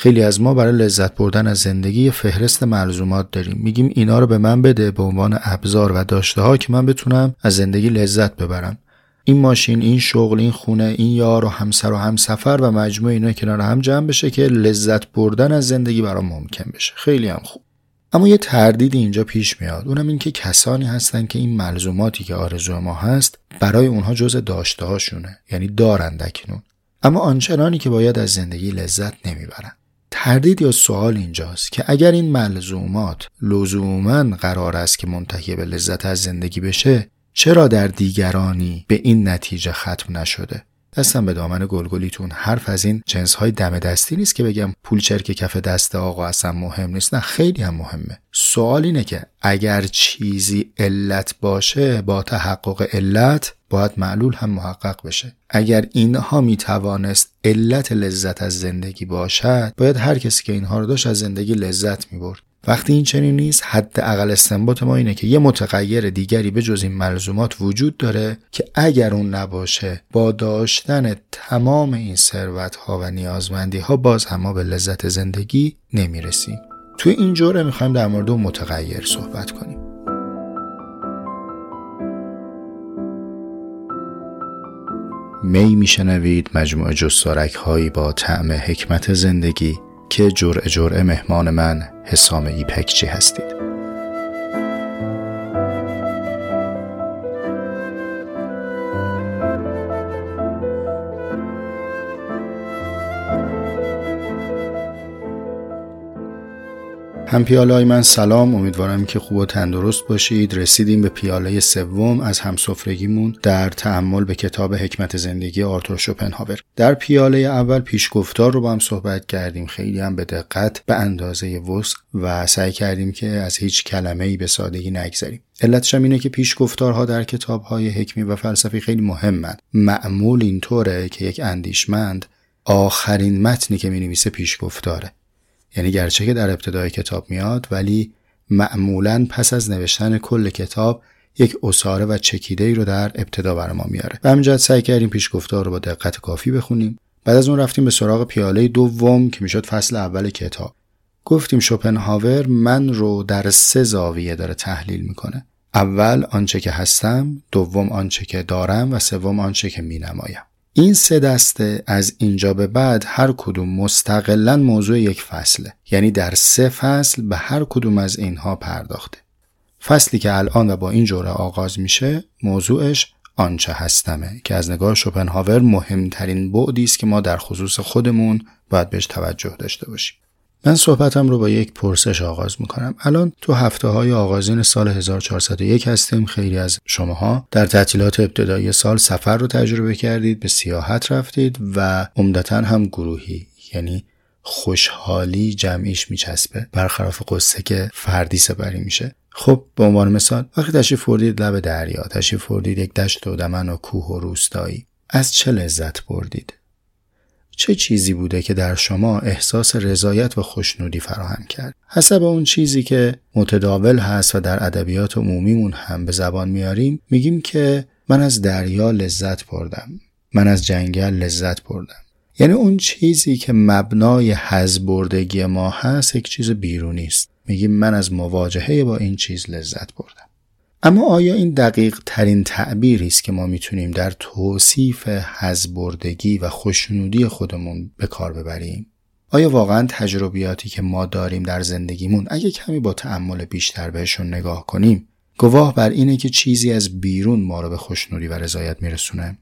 خیلی از ما برای لذت بردن از زندگی فهرست ملزومات داریم. میگیم اینا رو به من بده به عنوان ابزار و داشته ها که من بتونم از زندگی لذت ببرم. این ماشین این شغل این خونه این یار و همسر و همسفر و مجموع اینا کنار هم جمع بشه که لذت بردن از زندگی برام ممکن بشه. خیلی هم خوب. اما یه تردید اینجا پیش میاد. اونم این که کسانی هستن که این ملزوماتی که آرزو ما هست برای اونها جز داشته هاشونه یعنی دارند اکنون اما آنچنانی که باید از زندگی لذت نمی‌برن. تردید یا سوال اینجاست که اگر این ملزومات لزوما قرار است که منتهی به لذت از زندگی بشه چرا در دیگرانی به این نتیجه ختم نشده؟ دستم به دامن گلگلیتون حرف از این جنس های دم دستی نیست که بگم پول چرک کف دست آقا اصلا مهم نیست. نه خیلی هم مهمه. سوال اینه که اگر چیزی علت باشه با تحقق علت باید معلول هم محقق بشه. اگر اینها می توانست علت لذت از زندگی باشد باید هر کسی که اینها رو داشت از زندگی لذت می برد وقتی این چنین نیست حد اقل استنباط ما اینه که یه متغیر دیگری به جز این ملزومات وجود داره که اگر اون نباشه با داشتن تمام این ثروت ها و نیازمندی ها باز هم به لذت زندگی نمی‌رسیم. توی این جوره می‌خوایم در مورد اون متغیر صحبت کنیم. می میشنوید مجموعه جستارک هایی با طعم حکمت زندگی. که جرعه جرعه مهمان من حسام ایپکچی هستید؟ هم پیاله من سلام. امیدوارم که خوب و تندرست باشید. رسیدیم به پیاله سوم از همسفرگیمون در تحمل به کتاب حکمت زندگی آرتور شوپنهاور. در پیاله اول پیشگفتار رو با هم صحبت کردیم. خیلی هم به دقت به اندازه وسق و سعی کردیم که از هیچ کلمه ای به سادگی نگذریم. علتش هم اینه که پیشگفتارها در کتاب های حکمی و فلسفی خیلی مهمن. معمول اینطوره که یک اندیشمند آخرین متنی که می نویسه پیشگفتاره. یعنی گرچه که در ابتدای کتاب میاد ولی معمولا پس از نوشتن کل کتاب یک اصاره و چکیده ای رو در ابتدا بر ما میاره. و همینجا سعی کردیم پیشگفتار رو با دقت کافی بخونیم. بعد از اون رفتیم به سراغ پیاله دوم که می‌شد فصل اول کتاب. گفتیم شوپنهاور من رو در سه زاویه داره تحلیل می‌کنه. اول آنچه که هستم دوم آنچه که دارم و سوم آنچه که مینمایم. این سه دسته از اینجا به بعد هر کدوم مستقلا موضوع یک فصله. یعنی در سه فصل به هر کدوم از اینها پرداخته. فصلی که الان و با این جوره آغاز میشه موضوعش آنچه هستمه که از نگاه شوپنهاور مهمترین بعدی است که ما در خصوص خودمون باید بهش توجه داشته باشیم. من صحبتم رو با یک پرسش آغاز می‌کنم. الان تو هفته های آغازین سال 1401 هستیم. خیلی از شماها در تعطیلات ابتدایی سال سفر رو تجربه کردید به سیاحت رفتید و عمدتا هم گروهی یعنی خوشحالی جمعیش میچسبه. برخلاف قصه که فردی سپری میشه. خب به عنوان مثال وقتی تشریف بردید لب دریا تشریف بردید یک دشت و دمن و کوه و روستایی از چه لذت بردید؟ چه چیزی بوده که در شما احساس رضایت و خوشنودی فراهم کرد؟ حسب اون چیزی که متداول هست و در ادبیات عمومیمون هم به زبان میاریم میگیم که من از دریا لذت بردم. من از جنگل لذت بردم. یعنی اون چیزی که مبنای حز بردگی ما هست یک چیز بیرونی است. میگیم من از مواجهه با این چیز لذت بردم. اما آیا این دقیق ترین تعبیری است که ما می‌تونیم در توصیف حزبردگی و خوشنودی خودمون به کار ببریم؟ آیا واقعا تجربیاتی که ما داریم در زندگیمون اگه کمی با تعمل بیشتر بهشون نگاه کنیم گواه بر اینه که چیزی از بیرون ما رو به خوشنودی و رضایت میرسونه؟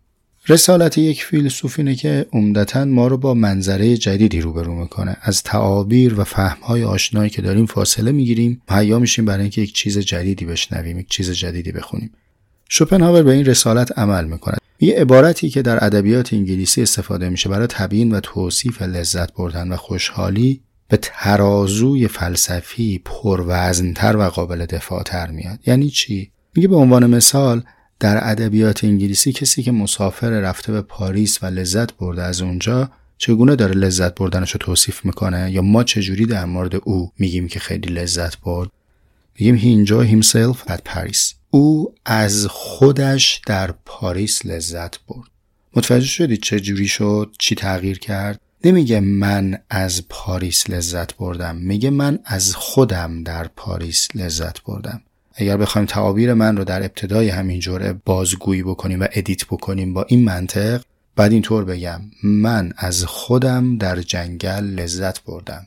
رسالت یک فیلسوف اینه که عمدتا ما رو با منظره جدیدی روبرو می‌کنه. از تعابیر و فهمهای آشنایی که داریم فاصله می‌گیریم حیا میشیم برای اینکه یک چیز جدیدی بشنویم یک چیز جدیدی بخونیم. شوپنهاور به این رسالت عمل می‌کنه. یه عبارتی که در ادبیات انگلیسی استفاده میشه برای تبیین و توصیف لذت بردن و خوشحالی به ترازوی فلسفی پروزنتر و قابل دفاعتر میاد. یعنی چی؟ میگه به عنوان مثال در ادبیات انگلیسی کسی که مسافر رفته به پاریس و لذت برده از اونجا چگونه داره لذت بردنش رو توصیف می‌کنه؟ یا ما چجوری در مورد او میگیم که خیلی لذت برد؟ میگیم he enjoyed himself at Paris. او از خودش در پاریس لذت برد. متوجه شدید چه جوری شد؟ چی تغییر کرد؟ نمیگه من از پاریس لذت بردم. میگه من از خودم در پاریس لذت بردم. اگر بخوایم تعابیر من رو در ابتدای همین جوره بازگویی بکنیم و ادیت بکنیم با این منطق بعد اینطور بگم. من از خودم در جنگل لذت بردم.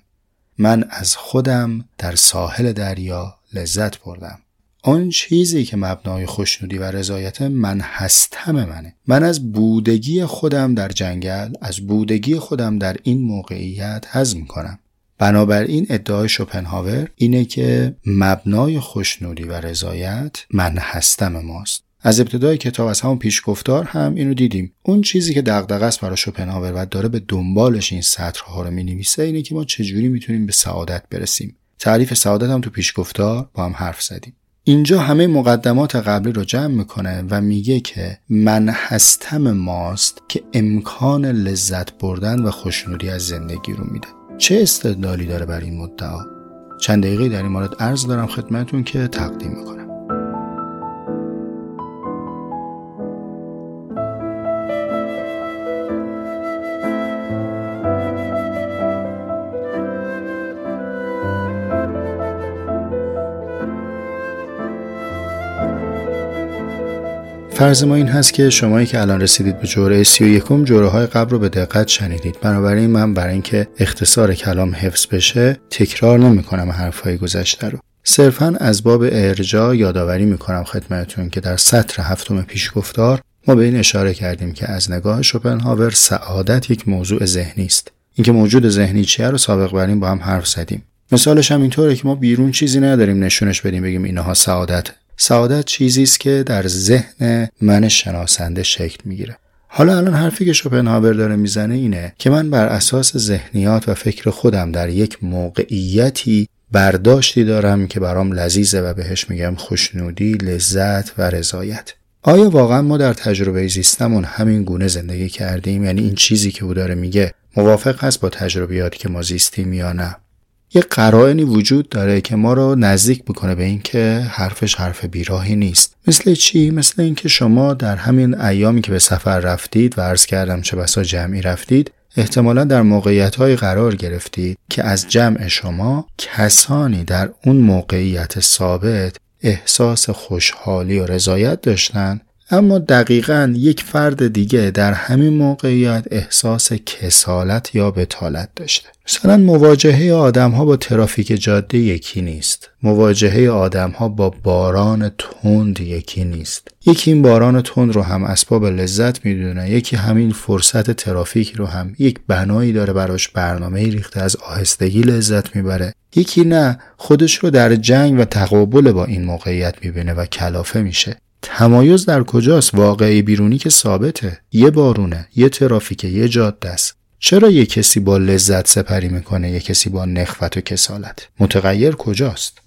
من از خودم در ساحل دریا لذت بردم. آن چیزی که مبنای خوشنودی و رضایت من هستم منه. من از بودگی خودم در جنگل از بودگی خودم در این موقعیت هضم کنم بنابراین ادعای شوپنهاور اینه که مبنای خوشنودی و رضایت من هستم ماست. از ابتدای کتاب از همون پیشگفتار هم اینو دیدیم. اون چیزی که دغدغه است برای شوپنهاور و داره به دنبالش این سطرها رو می‌نویسه اینه که ما چجوری می‌تونیم به سعادت برسیم. تعریف سعادت هم تو پیشگفتار با هم حرف زدیم. اینجا همه مقدمات قبلی رو جمع می‌کنه و میگه که من هستم ماست که امکان لذت بردن و خوشنودی از زندگی رو میده چه استدلالی داره بر این مدعا؟ چند دقیقه در این مورد عرض دارم خدمتون که تقدیم می‌کنم فرض ما این هست که شمایی که الان رسیدید به جوره سی و یکم جوره های قبل رو به دقت شنیدید. بنابراین من برای اینکه اختصار کلام حفظ بشه تکرار نمی کنم حرفهای گذشته رو. صرفا از باب ارجاع یادآوری می‌کنم خدمتتون که در سطر هفتم پیشگفتار ما به این اشاره کردیم که از نگاه شوپنهاور سعادت یک موضوع ذهنی است. اینکه موجود ذهنی چیه رو سابق بر با هم حرف زدیم. مثالش هم اینطوره که ما بیرون چیزی نداریم نشونش بدیم بگیم اینها سعادت. سعادت چیزی است که در ذهن من شناسنده شکل می‌گیره. حالا الان حرفی که شوپنهاور داره می‌زنه اینه که من بر اساس ذهنیات و فکر خودم در یک موقعیتی برداشتی دارم که برام لذیذه و بهش میگم خوشنودی، لذت و رضایت. آیا واقعا ما در تجربه زیستمون همین گونه زندگی کردیم؟ یعنی این چیزی که او داره میگه موافق هست با تجربیاتی که ما زیستیم یا نه؟ یه قرائنی وجود داره که ما رو نزدیک می‌کنه به اینکه حرفش حرف بیراهی نیست. مثل چی؟ مثل اینکه شما در همین ایامی که به سفر رفتید و عرض کردم چه بسا جمعی رفتید احتمالا در موقعیت های قرار گرفتید که از جمع شما کسانی در اون موقعیت ثابت احساس خوشحالی و رضایت داشتن اما دقیقا یک فرد دیگه در همین موقعیت احساس کسالت یا بتالت داشته. مثلا مواجهه آدم ها با ترافیک جاده یکی نیست. مواجهه آدم ها با باران تند یکی نیست. یکی این باران تند رو هم اسباب لذت می‌دونه یکی همین فرصت ترافیک رو هم. یک بنایی داره براش برنامه ریخته از آهستگی لذت می‌بره. یکی نه خودش رو در جنگ و تقابل با این موقعیت می‌بینه و کلافه میشه. تمایز در کجاست واقعی بیرونی که ثابته؟ یه بارونه یه ترافیک یه جاده است. چرا یه کسی با لذت سپری می‌کنه یه کسی با نخوت و کسالت؟ متغیر کجاست؟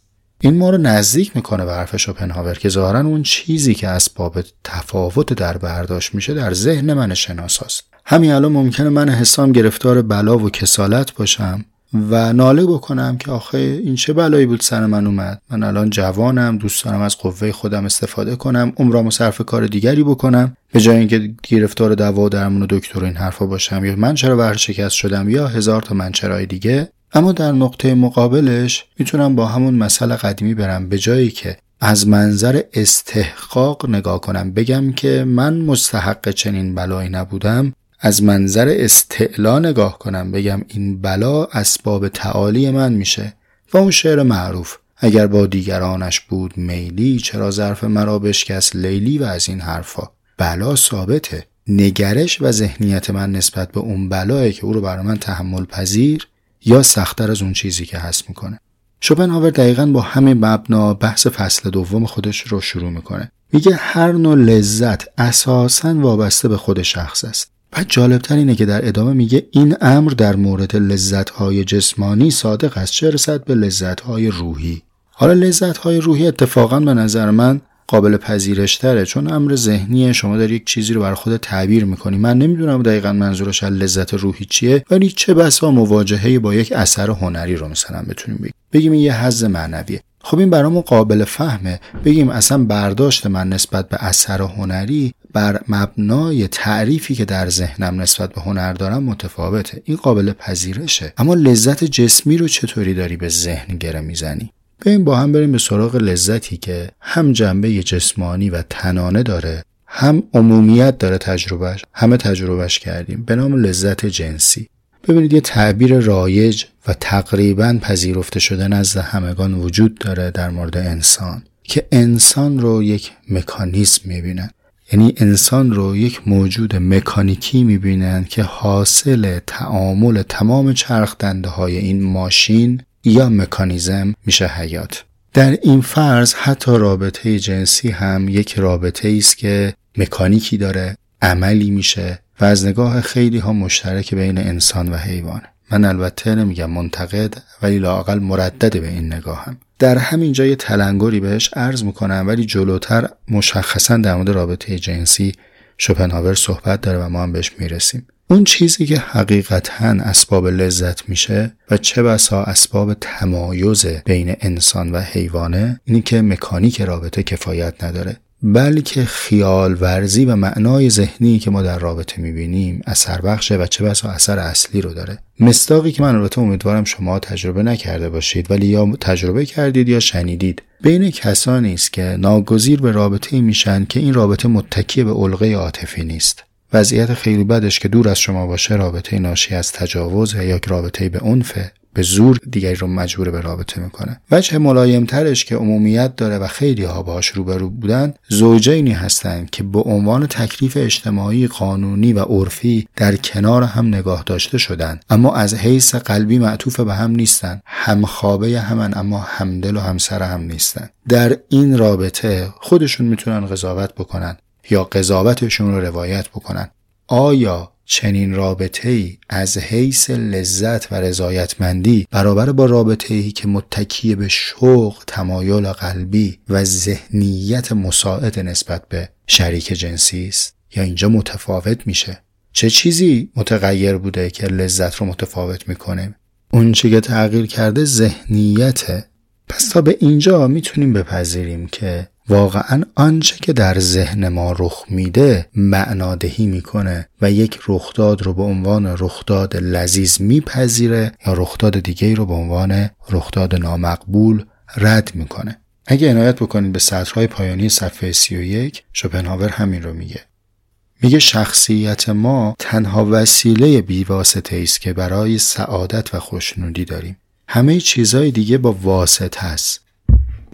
این ما رو نزدیک می‌کنه به حرف شوپنهاور که ظاهرا اون چیزی که اسباب تفاوت در برداشت میشه در ذهن من شناساست. همین الان ممکنه من حسام گرفتار بلا و کسالت باشم. و ناله بکنم که آخه این چه بلایی بود سر من اومد. من الان جوانم دوست دارم از قوه خودم استفاده کنم عمرامو صرف کار دیگری بکنم. به جای اینکه گرفتار دوا و درمون و دکتر این حرفا باشم یا من چرا ورشکست شدم یا هزار تا من چرای دیگه. اما در نقطه مقابلش می‌تونم با همون مسئله قدیمی برم. به جایی که از منظر استحقاق نگاه کنم. بگم که من مستحق چنین بلایی نبودم. از منظر استعلا نگاه کنم بگم این بلا اسباب تعالی من میشه و اون شعر معروف. اگر با دیگرانش بود میلی چرا ظرف مرا بشکست لیلی و از این حرفا؟ بلا ثابته. نگرش و ذهنیت من نسبت به اون بلایی که او رو برای من تحمل پذیر یا سختتر از اون چیزی که هست می‌کنه. شوپنهاور دقیقا با همه مبنا بحث فصل دوم خودش رو شروع می‌کنه. میگه هر نوع لذت اساسا وابسته به خود شخص است. و جالبتر اینه که در ادامه میگه این امر در مورد لذتهای جسمانی صادق است چه رسد به لذتهای روحی؟ حالا لذتهای روحی اتفاقا به نظر من قابل پذیرش تره چون امر ذهنیه شما در یک چیزی رو بر خود تعبیر می‌کنی. من نمی‌دونم دقیقا منظورش از لذت روحی چیه ولی چه بسا مواجهه با یک اثر هنری رو مثلا بتونیم بگیم. بگیم یه حز معنویه. خب این برامون قابل فهمه. بگیم اصلا برداشت من نسبت به اثر هنری بر مبنای تعریفی که در ذهنم نسبت به هنر دارم متفاوته. این قابل پذیرشه. اما لذت جسمی رو چطوری داری به ذهن گره می‌زنی؟ این با هم بریم به سراغ لذتی که هم جنبه جسمانی و تنانه داره هم عمومیت داره تجربهش همه تجربهش کردیم. به نام لذت جنسی. ببینید یه تعبیر رایج و تقریبا پذیرفته شده نزد همگان وجود داره در مورد انسان که انسان رو یک مکانیزم می‌بینن یعنی انسان رو یک موجود مکانیکی می‌بینن که حاصل تعامل تمام چرخ دنده های این ماشین یا مکانیزم میشه حیات. در این فرض حتی رابطه جنسی هم یک رابطه است که مکانیکی داره عملی میشه و از نگاه خیلی ها مشترک بین انسان و حیوان. من البته نمیگم منتقد ولی لاقل مردد به این نگاه هم در همین جای تلنگری بهش عرض می‌کنم ولی جلوتر مشخصا در مورد رابطه جنسی شوپنهاور صحبت داره و ما هم بهش می‌رسیم. اون چیزی که حقیقتا اسباب لذت میشه و چه بسا اسباب تمایز بین انسان و حیوانه اینی که مکانیک رابطه کفایت نداره. بلکه خیال ورزی و معنای ذهنی که ما در رابطه می‌بینیم اثر بخشه و چه بسا اثر اصلی رو داره. مستاقی که من البته امیدوارم شما تجربه نکرده باشید ولی یا تجربه کردید یا شنیدید. بین کسانی است که ناگزیر به رابطه میشن که این رابطه متکی به علقه عاطفی نیست. وضعیت خیلی بدش که دور از شما باشه رابطه ناشی از تجاوز یا رابطه به عنفه به زور دیگری رو مجبور به رابطه می‌کنه. وجه ملایمترش که عمومیت داره و خیلی ها باهاش روبرو بودن زوجینی هستند که به عنوان تکلیف اجتماعی قانونی و عرفی در کنار هم نگاه داشته شدن. اما از حیث قلبی معطوف به هم نیستن. هم خوابه همن اما همدل و همسر هم نیستن. در این رابطه خودشون می‌تونن قضاوت بکنن یا قضاوتشون رو روایت بکنن. آیا چنین رابطه ای از حیث لذت و رضایتمندی برابر با رابطه ای که متکی به شوق، تمایل قلبی و ذهنیت مساعد نسبت به شریک جنسی است. یا اینجا متفاوت میشه. چه چیزی متغیر بوده که لذت رو متفاوت می‌کنه؟ اون چی که تغییر کرده ذهنیته. پس تا به اینجا می‌تونیم بپذیریم که واقعا آنچه که در ذهن ما رخ میده معنادهی می‌کنه و یک رخداد رو به عنوان رخداد لذیذ میپذیره یا رخداد دیگه رو به عنوان رخداد نامقبول رد می‌کنه. اگه عنایت بکنید به سطرهای پایانی صفحه 31 شوپنهاور همین رو میگه. میگه شخصیت ما تنها وسیله بیواسطه است که برای سعادت و خوشنودی داریم. همه چیزهای دیگه با واسطه هست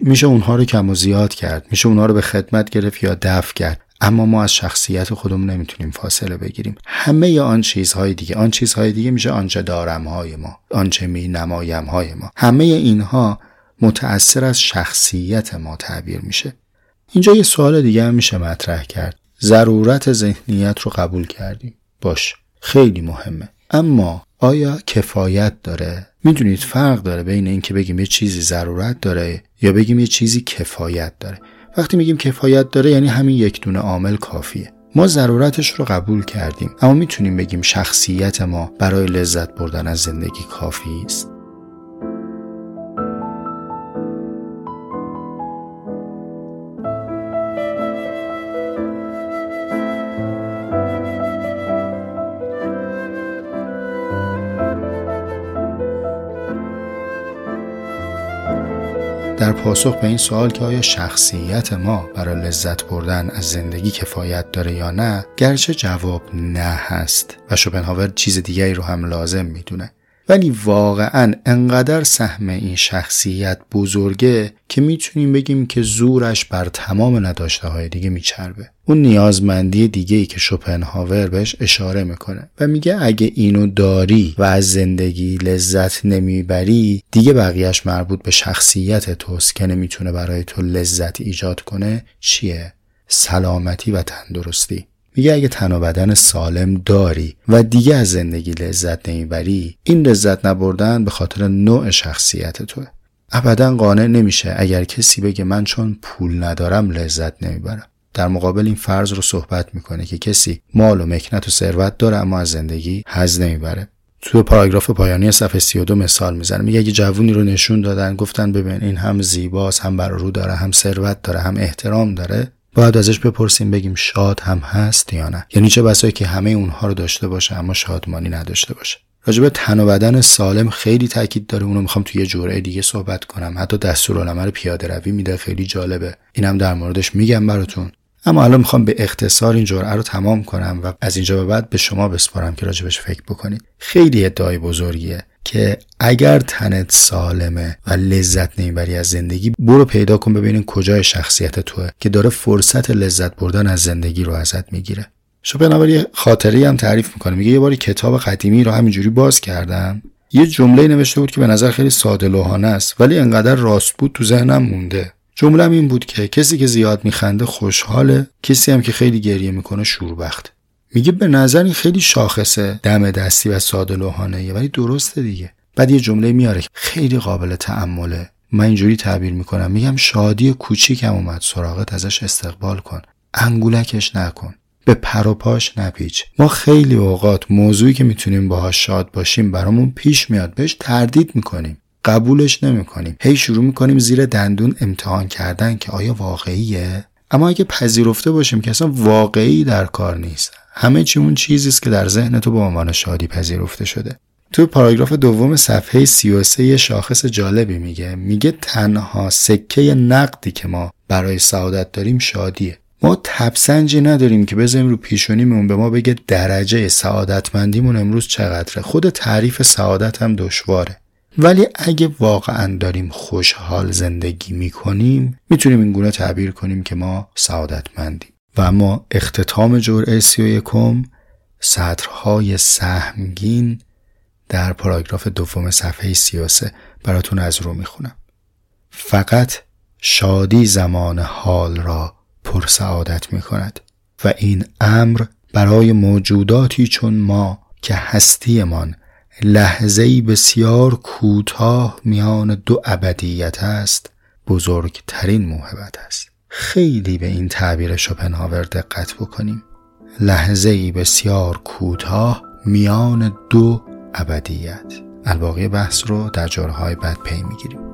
میشه اونها رو کم و زیاد کرد. میشه اونها رو به خدمت گرفت یا دفع کرد. اما ما از شخصیت خودمون نمی‌تونیم فاصله بگیریم. همه آن چیزهای دیگه آن چیزهای دیگه میشه آنچه دارم های ما آنچه می نمایم های ما. همه اینها متأثر از شخصیت ما تعبیر میشه. اینجا یه سوال دیگه هم میشه مطرح کرد. ضرورت ذهنیت رو قبول کردیم. باش خیلی مهمه. اما آیا کفایت داره؟ می‌دونید فرق داره بین اینکه بگیم یه چیزی ضرورت داره یا بگیم یه چیزی کفایت داره. وقتی میگیم کفایت داره یعنی همین یک دونه عامل کافیه. ما ضرورتش رو قبول کردیم اما می‌تونیم بگیم شخصیت ما برای لذت بردن از زندگی کافی است. پاسخ به این سوال که آیا شخصیت ما برای لذت بردن از زندگی کفایت داره یا نه گرچه جواب نه هست و شوپنهاور چیز دیگری رو هم لازم می‌دونه. ولی واقعا انقدر سهم این شخصیت بزرگه که می‌تونیم بگیم که زورش بر تمام نداشته های دیگه میچربه. اون نیازمندی دیگه ای که شوپنهاور بهش اشاره می‌کنه و میگه اگه اینو داری و از زندگی لذت نمی‌بری دیگه بقیهش مربوط به شخصیت توست که نمی‌تونه برای تو لذت ایجاد کنه. چیه؟ سلامتی و تندرستی. میگه اگه تن و بدن سالم داری و دیگه از زندگی لذت نمی‌بری این لذت نبردن به خاطر نوع شخصیت توه. ابدا قانع نمیشه اگر کسی بگه من چون پول ندارم لذت نمی‌برم. در مقابل این فرض رو صحبت می‌کنه که کسی مال و مکنت و ثروت داره اما از زندگی حز نمی‌بره. تو پاراگراف پایانی صفحه 32 مثال می‌زنه. میگه اگه جوونی رو نشون دادن گفتن ببین این هم زیباست هم بر رو داره هم ثروت داره هم احترام داره. باید ازش بپرسیم بگیم شاد هم هست یا نه. یعنی چه بسایی که همه اونها رو داشته باشه اما شادمانی نداشته باشه. راجب تن و بدن سالم خیلی تاکید داره. اونو می‌خوام توی یه جوره دیگه صحبت کنم. حتی دستورالعمل پیاده روی میده. خیلی جالبه. اینم در موردش میگم براتون. اما الان می‌خوام به اختصار این جرعه رو تمام کنم و از اینجا به بعد به شما بسپارم که راجبش فکر بکنید. خیلی ادعای بزرگیه. که اگر تنت سالمه و لذت نمی‌بری از زندگی برو پیدا کن ببینین کجای شخصیت توه که داره فرصت لذت بردن از زندگی رو ازت می‌گیره. شوپنهاور یه خاطری هم تعریف می‌کنه. میگه یه باری کتاب قدیمی رو همینجوری باز کردم. یه جمله نوشته بود که به نظر خیلی ساده لوحانه است ولی انقدر راست بود تو ذهنم مونده. جمله این بود که کسی که زیاد میخنده خوشحاله کسی هم که خیلی گریه می‌کنه شوربخت. میگه به نظر خیلی شاخصه دم دستی و ساده لوحانه ولی درسته دیگه. بعد یه جمله میاره خیلی قابل تعمله من اینجوری تعبیر می‌کنم. میگم شادی کوچیکم اومد سراغت ازش استقبال کن. انگولکش نکن. به پر و پاش نپیچ. ما خیلی اوقات موضوعی که می‌تونیم باهاش شاد باشیم برامون پیش میاد. بهش تردید می‌کنیم. قبولش نمی‌کنیم. هی شروع می‌کنیم زیر دندون امتحان کردن که آیا واقعیه؟ اما اگه پذیرفته باشیم که اصلا واقعی در کار نیست. همه چی اون چیزی است که در ذهن تو به عنوان شادی پذیرفته شده. تو پاراگراف دوم صفحه 33 یه شاخص جالبی میگه. میگه تنها سکه نقدی که ما برای سعادت داریم شادیه. ما تبسنجی نداریم که بزنیم رو پیشونیمون به ما بگه درجه سعادتمندیمون امروز چقدره. خود تعریف سعادت هم دشواره. ولی اگه واقعا داریم خوشحال زندگی می‌کنیم می‌تونیم این گونه تعبیر کنیم که ما سعادتمندیم. و اما اختتام جرعه سی و یکم سطرهای سهمگین در پاراگراف دوم صفحه 33 براتون از رو می‌خونم. فقط شادی زمان حال را پر سعادت و این امر برای موجوداتی چون ما که هستیمان لحظه بسیار کوتاه میان دو ابدیت است بزرگترین موهبت است. خیلی به این تعبیر شوپنهاور دقت بکنیم. لحظه بسیار کوتاه میان دو ابدیت. الباقی بحث رو در جرهای بعد پی می‌گیریم.